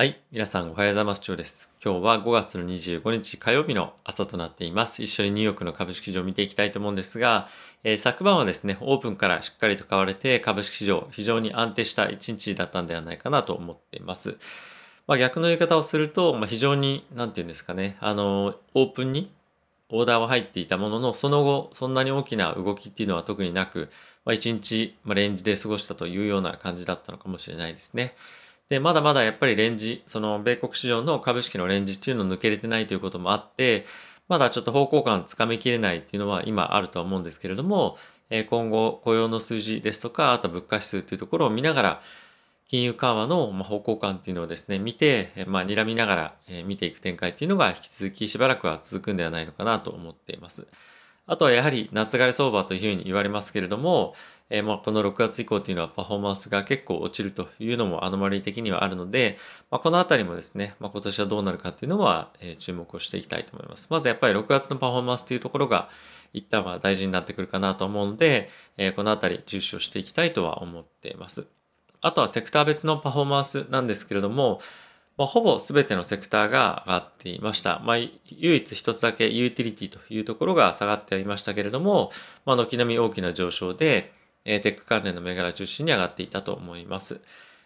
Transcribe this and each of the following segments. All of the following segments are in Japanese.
はい。皆さんおはようございます。長です。今日は5月の25日火曜日の朝となっています。一緒にニューヨークの株式市場を見ていきたいと思うんですが、えー、昨晩はですね、オープンからしっかりと買われて株式市場非常に安定した一日だったんではないかなと思っています。まあ、逆の言い方をすると、まあ、非常に、なんて言うんですかね、あの、オープンにオーダーは入っていたものの、その後、そんなに大きな動きっていうのは特になく、まあ、1日、まあ、レンジで過ごしたというような感じだったのかもしれないですね。で、まだまだやっぱりレンジ、その米国市場の株式のレンジっていうのを抜けれてないということもあって、まだちょっと方向感つかみきれないっていうのは今あるとは思うんですけれども、今後雇用の数字ですとか、あと物価指数というところを見ながら、金融緩和の方向感っていうのをですね、見て、まあ、睨みながら見ていく展開っていうのが引き続きしばらくは続くんではないのかなと思っています。あとはやはり夏枯れ相場というふうに言われますけれども、えー、まあこの6月以降というのはパフォーマンスが結構落ちるというのもアノマリー的にはあるので、まあ、このあたりもですね、まあ、今年はどうなるかというのは、え、注目をしていきたいと思います。まずやっぱり6月のパフォーマンスというところが一旦は大事になってくるかなと思うので、えー、このあたり重視をしていきたいとは思っています。あとはセクター別のパフォーマンスなんですけれども、まあ、ほぼ全てのセクターが上がっていました。まあ、唯一一つだけユーティリティというところが下がっていましたけれども、まあ、軒並み大きな上昇で、えテック関連の銘柄中心に上がっていたと思います。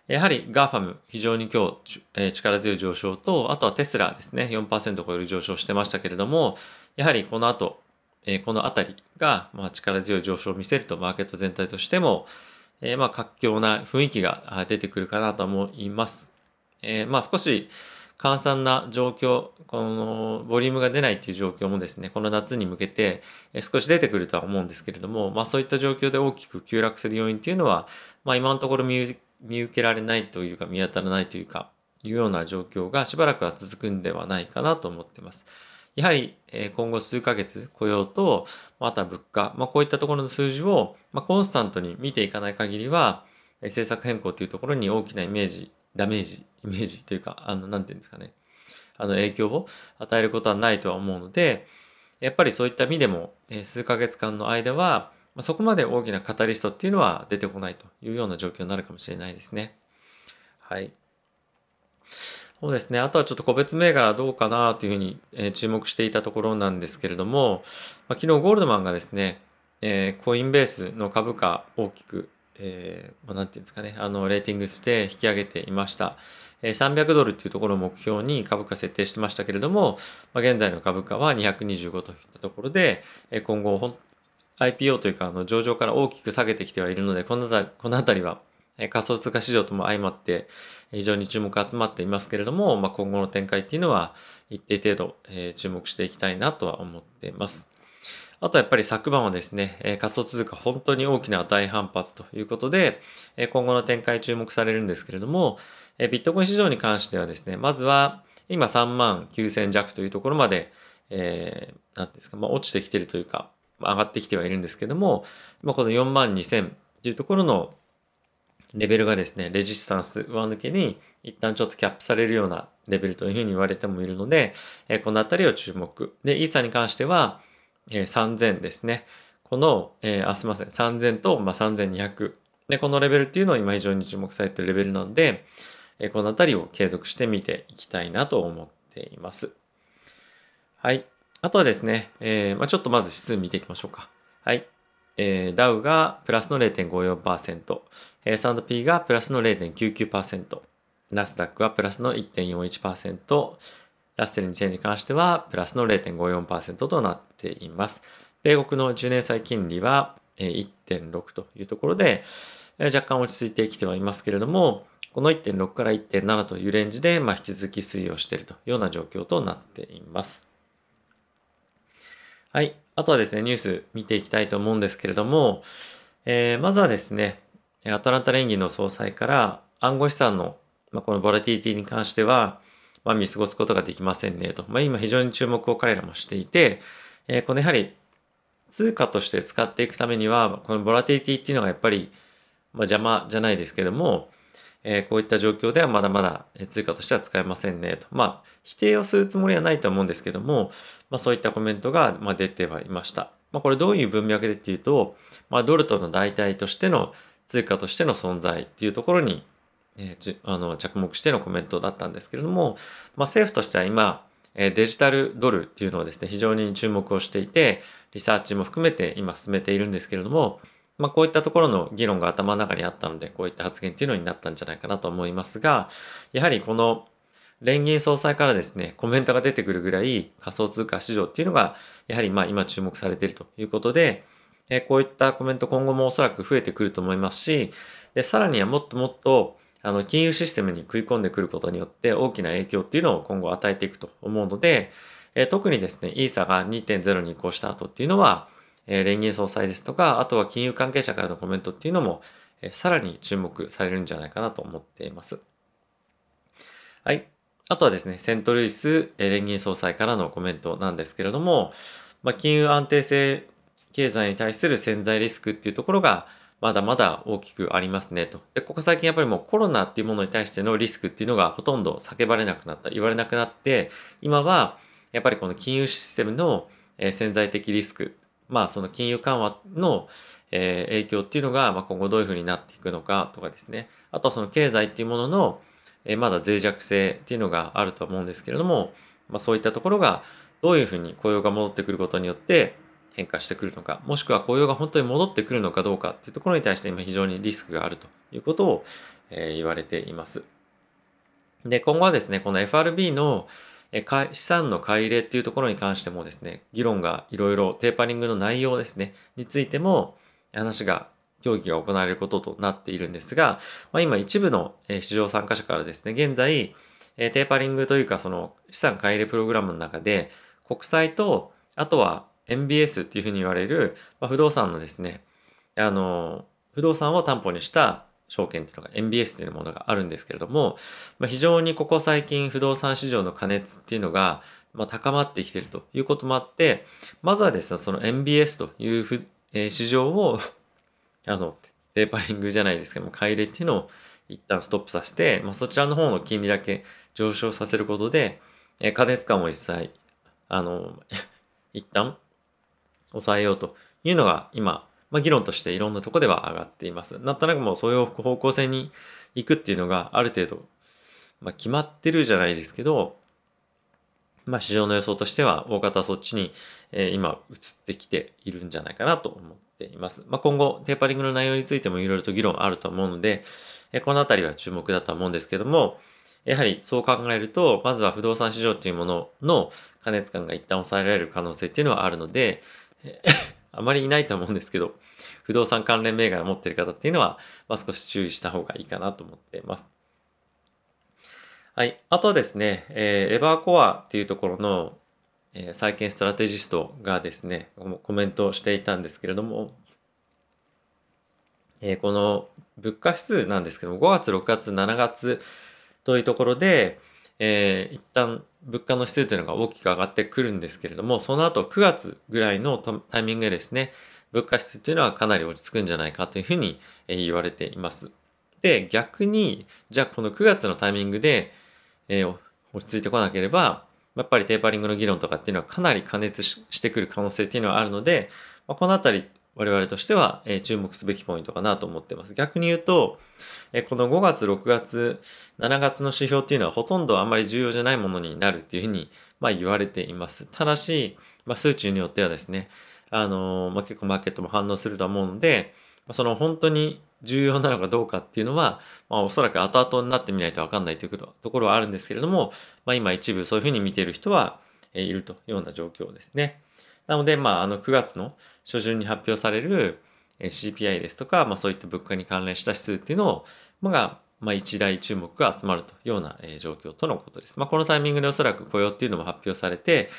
やはり GAFAM 非常に今日、え力強い上昇と、あとはテスラですね、4%を超える上昇してましたけれども、やはりこの後、えこのあたりが、ま力強い上昇を見せると、マーケット全体としても、えまあ活況な雰囲気が出てくるかなと思います。えまあ少し閑散な状況、このボリュームが出ないっていう状況もですね、この夏に向けて少し出てくるとは思うんですけれども、まあそういった状況で大きく急落する要因っていうのは、まあ今のところ見受けられないというか見当たらないというか、いうような状況がしばらくは続くんではないかなと思っています。やはり今後数ヶ月雇用とまた物価、まあ、こういったところの数字をコンスタントに見ていかない限りは政策変更というところに大きなイメージダメージ、イメージというか、あの、なんていうんですかね。あの、影響を与えることはないとは思うので、やっぱりそういった意味でも、え、数ヶ月間の間は、まあ、そこまで大きなカタリストっていうのは出てこないというような状況になるかもしれないですね。はい。そうですね。あとはちょっと個別銘柄どうかなというふうに、え、注目していたところなんですけれども、まあ、昨日ゴールドマンがですね、え、コインベースの株価大きくえー、まあ、なんていうんですかね、あの、レーティングして引き上げていました。えー、300ドルっていうところを目標に株価設定してましたけれども、まあ、現在の株価は225といったところで、えー、今後、IPO というか、あの、上場から大きく下げてきてはいるので、このこの辺りは、え仮想通貨市場とも相まって、非常に注目集まっていますけれども、まあ、今後の展開っていうのは、一定程度、え注目していきたいなとは思っています。あとやっぱり昨晩はですね、え仮想通貨本当に大きな大反発ということで、え今後の展開注目されるんですけれども、えビットコイン市場に関してはですね、まずは今3万9000弱というところまで、えー、なんですか、まあ、落ちてきてるというか、上がってきてはいるんですけども、まあ、この4万2000というところのレベルがですね、レジスタンス上抜けに一旦ちょっとキャップされるようなレベルというふうに言われてもいるので、えこのあたりを注目。で、イーサに関しては、え、3000ですね。この、えー、あ、すみません。3000と、まあ、3200。で、このレベルっていうのは今非常に注目されているレベルなので、えー、このあたりを継続して見ていきたいなと思っています。はい。あとはですね、えー、まあ、ちょっとまず指数見ていきましょうか。はい。えー、ダウがプラスの0.54%、S&P がプラスの0.99%、ナスダックはプラスの1.41%、ラッセル2000に関してはプラスの0.54%となっています。米国の10年債金利は1.6というところで若干落ち着いてきてはいますけれども、この1.6から1.7というレンジで、まあ、引き続き推移をしているというような状況となっています。はい。あとはですね、ニュース見ていきたいと思うんですけれども、えー、まずはですね、アトランタ連銀の総裁から暗号資産の、まあ、このボラティティに関しては、ま、見過ごすことができませんねと。まあ、今非常に注目を彼らもしていて、えー、このやはり通貨として使っていくためには、このボラティリティっていうのがやっぱり、まあ、邪魔じゃないですけども、えー、こういった状況ではまだまだ通貨としては使えませんねと。まあ、否定をするつもりはないと思うんですけども、まあ、そういったコメントが、ま、出てはいました。まあ、これどういう文脈でっていうと、まあ、ドルとの代替としての通貨としての存在っていうところにえー、あの着目してのコメントだったんですけれども、まあ、政府としては今、えデジタルドルっていうのをですね、非常に注目をしていて、リサーチも含めて今進めているんですけれども、まあ、こういったところの議論が頭の中にあったので、こういった発言っていうのになったんじゃないかなと思いますが、やはりこの連銀総裁からですね、コメントが出てくるぐらい仮想通貨市場っていうのが、やはりまあ今注目されているということで、えこういったコメント今後もおそらく増えてくると思いますし、で、さらにはもっともっと、あの、金融システムに食い込んでくることによって大きな影響っていうのを今後与えていくと思うので、え特にですね、イーサが2.0に移行した後っていうのは、え連銀総裁ですとか、あとは金融関係者からのコメントっていうのも、えさらに注目されるんじゃないかなと思っています。はい。あとはですね、セントルイス、え連銀総裁からのコメントなんですけれども、まあ、金融安定性経済に対する潜在リスクっていうところが、まだまだ大きくありますねと。で、ここ最近やっぱりもうコロナっていうものに対してのリスクっていうのがほとんど叫ばれなくなった、言われなくなって、今はやっぱりこの金融システムの潜在的リスクまあその金融緩和の影響っていうのが、今後どういうふうになっていくのかとかですね。あとはその経済っていうものの、まだ脆弱性っていうのがあると思うんですけれども、まあ、そういったところがどういうふうに雇用が戻ってくることによって変化してくるのか、もしくは雇用が本当に戻ってくるのかどうかっていうところに対して今非常にリスクがあるということを、え言われています。で、今後はですね、この FRB の資産の買い入れっていうところに関してもですね、議論がいろいろテーパリングの内容ですね、についても話が、協議が行われることとなっているんですが、まあ、今一部の市場参加者からですね、現在、テーパリングというかその資産買い入れプログラムの中で、国債と、あとは MBS っていうふうに言われる、まあ、不動産のですね、あの、不動産を担保にした証券っていうのが MBS というものがあるんですけれども、まあ、非常にここ最近不動産市場の過熱っていうのが、まあ、高まってきてるということもあって、まずはですね、その MBS というふ、えー、市場を あの、テーパリングじゃないですけども、買い入れっていうのを一旦ストップさせて、まあ、そちらの方の金利だけ上昇させることで、えー、過熱感を一切、あの、一旦抑えようというのが今、まあ、議論としていろんなとこでは上がっています。なんとなくもうそういう方向性に行くっていうのがある程度、まあ、決まってるじゃないですけど、まあ、市場の予想としては大方そっちに、え、今移ってきているんじゃないかなと思っています。まあ、今後テーパリングの内容についてもいろいろと議論あると思うので、え、このあたりは注目だと思うんですけども、やはりそう考えると、まずは不動産市場というものの過熱感が一旦抑えられる可能性っていうのはあるので、あまりいないと思うんですけど、不動産関連銘柄を持ってる方っていうのは、まあ、少し注意した方がいいかなと思っています。はい。あとですね、えー、エバーコアっていうところの、えー、債券ストラテジストがですね、コメントをしていたんですけれども、えー、この物価指数なんですけども、5月、6月、7月というところで、えー、一旦物価の指数というのが大きく上がってくるんですけれども、その後9月ぐらいのタイミングでですね、物価指数というのはかなり落ち着くんじゃないかというふうに言われています。で、逆に、じゃあこの9月のタイミングで、えー、落ち着いてこなければ、やっぱりテーパリングの議論とかっていうのはかなり加熱してくる可能性っていうのはあるので、まあ、このあたり我々としては、え、注目すべきポイントかなと思ってます。逆に言うと、え、この5月、6月、7月の指標っていうのはほとんどあんまり重要じゃないものになるっていうふうに、まあ、言われています。ただし、まあ、数値によってはですね、あのー、まあ、結構マーケットも反応すると思うので、その本当に重要なのかどうかっていうのは、まあ、おそらく後々になってみないとわかんないというところはあるんですけれども、まあ、今一部そういうふうに見ている人はいるというような状況ですね。なので、まあ、あの9月の初旬に発表される CPI ですとか、まあ、そういった物価に関連した指数っていうのを、まあ、まあ、一大注目が集まるというような状況とのことです。まあ、このタイミングでおそらく雇用っていうのも発表されて、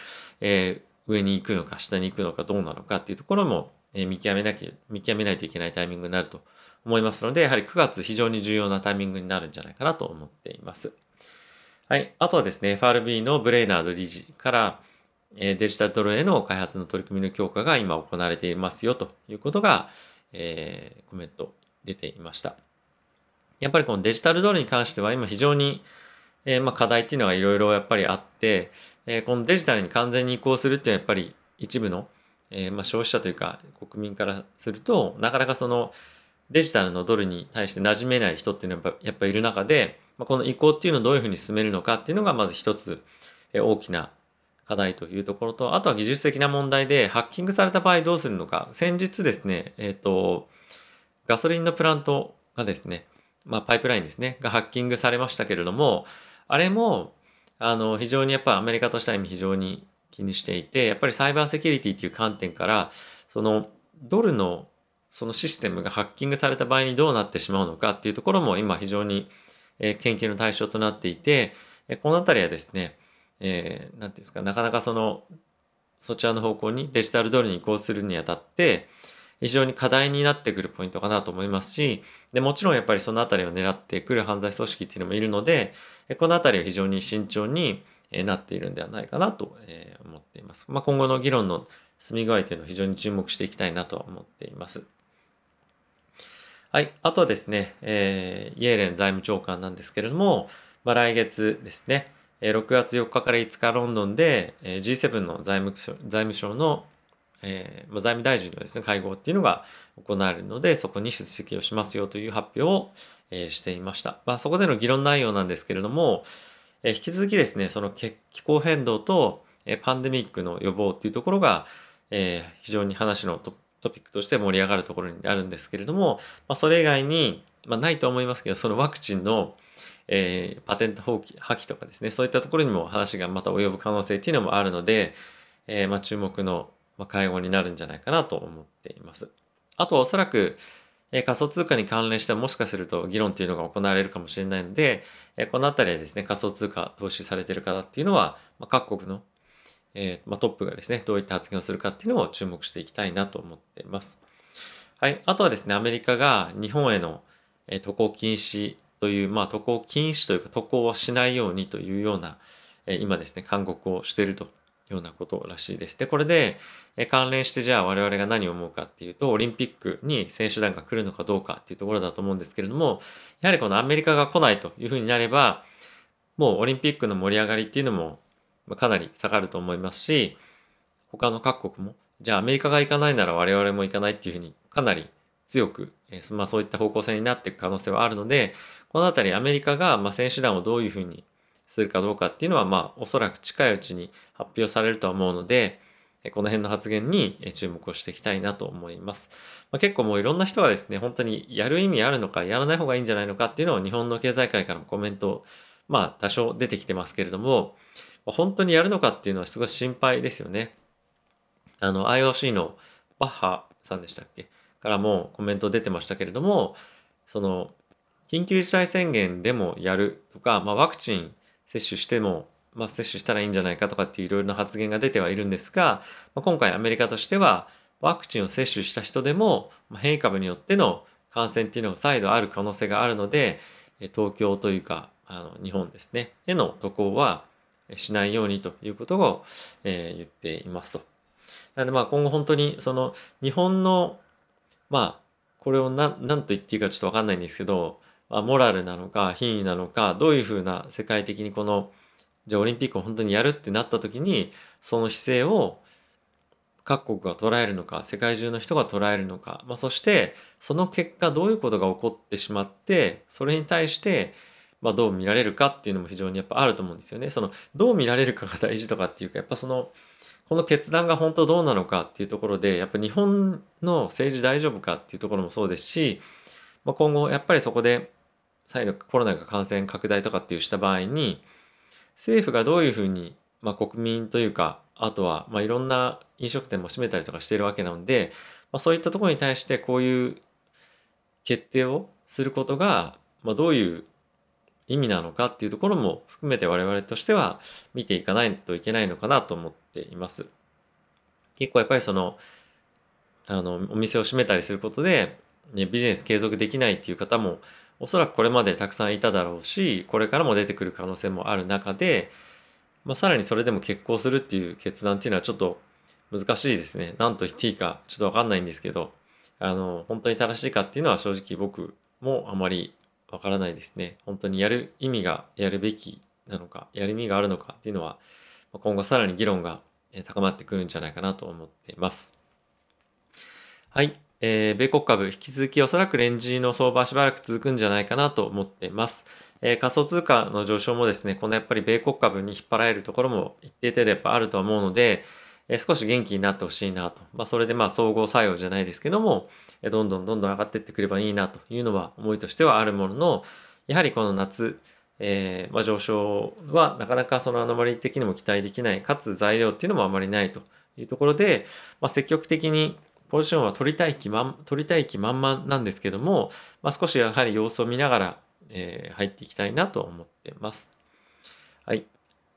えー、上に行くのか下に行くのかどうなのかっていうところも見極めなきゃ、見極めないといけないタイミングになると思いますので、やはり9月非常に重要なタイミングになるんじゃないかなと思っています。はい。あとはですね、FRB のブレイナード理事から、デジタルドルへの開発の取り組みの強化が今行われていますよということが、えー、コメント出ていました。やっぱりこのデジタルドルに関しては今非常に、えー、まあ課題っていうのがいろいろやっぱりあって、えー、このデジタルに完全に移行するっていうのはやっぱり一部の、えー、まあ消費者というか国民からするとなかなかそのデジタルのドルに対して馴染めない人っていうのはやっぱりいる中で、まあ、この移行っていうのをどういうふうに進めるのかっていうのがまず一つ大きな課題というところと、あとは技術的な問題でハッキングされた場合どうするのか。先日ですね、えっ、ー、と、ガソリンのプラントがですね、まあパイプラインですね、がハッキングされましたけれども、あれも、あの、非常にやっぱアメリカとしては非常に気にしていて、やっぱりサイバーセキュリティっていう観点から、そのドルのそのシステムがハッキングされた場合にどうなってしまうのかっていうところも今非常に研究の対象となっていて、このあたりはですね、えー、なんていうんですか、なかなかその、そちらの方向にデジタルドルに移行するにあたって、非常に課題になってくるポイントかなと思いますし、でもちろんやっぱりそのあたりを狙ってくる犯罪組織っていうのもいるので、このあたりは非常に慎重になっているんではないかなと思っています。まあ、今後の議論の進み具合というのを非常に注目していきたいなと思っています。はい。あとはですね、えー、イエレン財務長官なんですけれども、まあ、来月ですね、6月4日から5日ロンドンで G7 の財務省財務省の、えー、財務大臣のですね会合っていうのが行われるのでそこに出席をしますよという発表を、えー、していました。まあ、そこでの議論内容なんですけれども、えー、引き続きですねその気候変動と、えパンデミックの予防っていうところが、えー、非常に話のトピックとして盛り上がるところにあるんですけれども、まあ、それ以外に、まあ、ないと思いますけどそのワクチンのえー、パテント放棄破棄とかですねそういったところにも話がまた及ぶ可能性っていうのもあるので、えー、まあ、注目の会合になるんじゃないかなと思っています。あとはおそらく、えー、仮想通貨に関連してもしかすると議論っていうのが行われるかもしれないので、えこの辺りでですね仮想通貨投資されてる方っていうのは、まあ、各国の、えまあ、トップがですねどういった発言をするかっていうのを注目していきたいなと思っています。はい、あとはですねアメリカが日本への渡航禁止という、まあ、渡航禁止というか渡航はしないようにというような、え今ですね、勧告をしているというようなことらしいです。で、これで、え関連してじゃあ我々が何を思うかっていうと、オリンピックに選手団が来るのかどうかっていうところだと思うんですけれども、やはりこのアメリカが来ないというふうになれば、もうオリンピックの盛り上がりっていうのもかなり下がると思いますし、他の各国も、じゃあアメリカが行かないなら我々も行かないっていうふうにかなり強く、まあそういった方向性になっていく可能性はあるので、このあたりアメリカが、ま、選手団をどういうふうにするかどうかっていうのは、まあ、おそらく近いうちに発表されるとは思うので、この辺の発言に注目をしていきたいなと思います。まあ、結構もういろんな人がですね、本当にやる意味あるのか、やらない方がいいんじゃないのかっていうのを日本の経済界からもコメント、まあ多少出てきてますけれども、本当にやるのかっていうのはすごい心配ですよね。あの IOC のバッハさんでしたっけ？からもコメント出てましたけれども、その緊急事態宣言でもやるとか、まあ、ワクチン接種しても、まあ、接種したらいいんじゃないかとかっていういろいろな発言が出てはいるんですが、まあ、今回アメリカとしてはワクチンを接種した人でも変異株によっての感染っていうのが再度ある可能性があるので東京というかあの日本ですねへの渡航はしないようにということを、えー、言っていますと。なのでまあ今後本当にその日本のまあこれを何何と言っていいかちょっと分かんないんですけどモラルなのか品位なのかどういうふうな世界的にこのじゃあオリンピックを本当にやるってなった時にその姿勢を各国が捉えるのか世界中の人が捉えるのか、まあ、そしてその結果どういうことが起こってしまってそれに対してまあどう見られるかっていうのも非常にやっぱあると思うんですよね。そのどう見られるかが大事とかっていうかやっぱそのこの決断が本当どうなのかっていうところでやっぱ日本の政治大丈夫かっていうところもそうですし、まあ、今後やっぱりそこで再度コロナが感染拡大とかっていうした場合に政府がどういうふうに、まあ、国民というかあとは、まあ、いろんな飲食店も閉めたりとかしているわけなので、まあ、そういったところに対してこういう決定をすることが、まあ、どういう意味なのかっていうところも含めて我々としては見ていかないといけないのかなと思っています。結構やっぱりそのあのお店を閉めたりすることで、ね、ビジネス継続できないっていう方もおそらくこれまでたくさんいただろうしこれからも出てくる可能性もある中で、まあ、さらにそれでも決行するっていう決断っていうのはちょっと難しいですね。何と言っていいかちょっと分かんないんですけどあの本当に正しいかっていうのは正直僕もあまりわからないですね。本当にやる意味がやるべきなのかやる意味があるのかっていうのは今後さらに議論が高まってくるんじゃないかなと思っています。はい。えー、米国株引き続きおそらくレンジの相場はしばらく続くんじゃないかなと思っています。えー、仮想通貨の上昇もですね、このやっぱり米国株に引っ張られるところも一定程度やっぱあると思うので、えー、少し元気になってほしいなと。まあ、それでまあ総合作用じゃないですけども、えー、どんどんどんどん上がっていってくればいいなというのは思いとしてはあるものの、やはりこの夏、えー、まあ、上昇はなかなかそのアノマリ的にも期待できない、かつ材料っていうのもあまりないというところで、まあ、積極的にポジションは取りたい気満取りたい気満々なんですけども、まあ、少しやはり様子を見ながら、えー、入っていきたいなと思ってます。はい。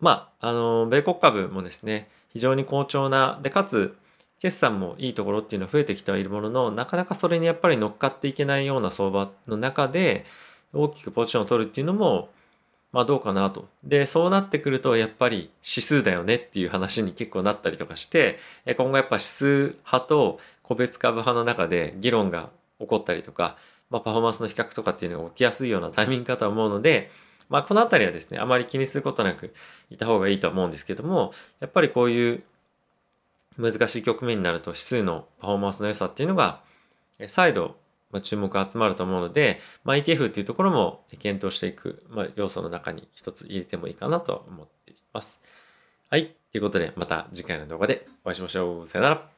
まあ、あの、米国株もですね、非常に好調な、で、かつ、決算もいいところっていうのは増えてきてはいるものの、なかなかそれにやっぱり乗っかっていけないような相場の中で、大きくポジションを取るっていうのも、まあどうかなと。で、そうなってくると、やっぱり指数だよねっていう話に結構なったりとかして、今後やっぱ指数派と個別株派の中で議論が起こったりとか、まあ、パフォーマンスの比較とかっていうのが起きやすいようなタイミングかと思うので、まあ、この辺りはですね、あまり気にすることなくいた方がいいと思うんですけども、やっぱりこういう難しい局面になると指数のパフォーマンスの良さっていうのが再度ま注目が集まると思うので、まあ、ETF っていうところも検討していく、まあ、要素の中に一つ入れてもいいかなと思っています。はい。ということで、また次回の動画でお会いしましょう。さよなら。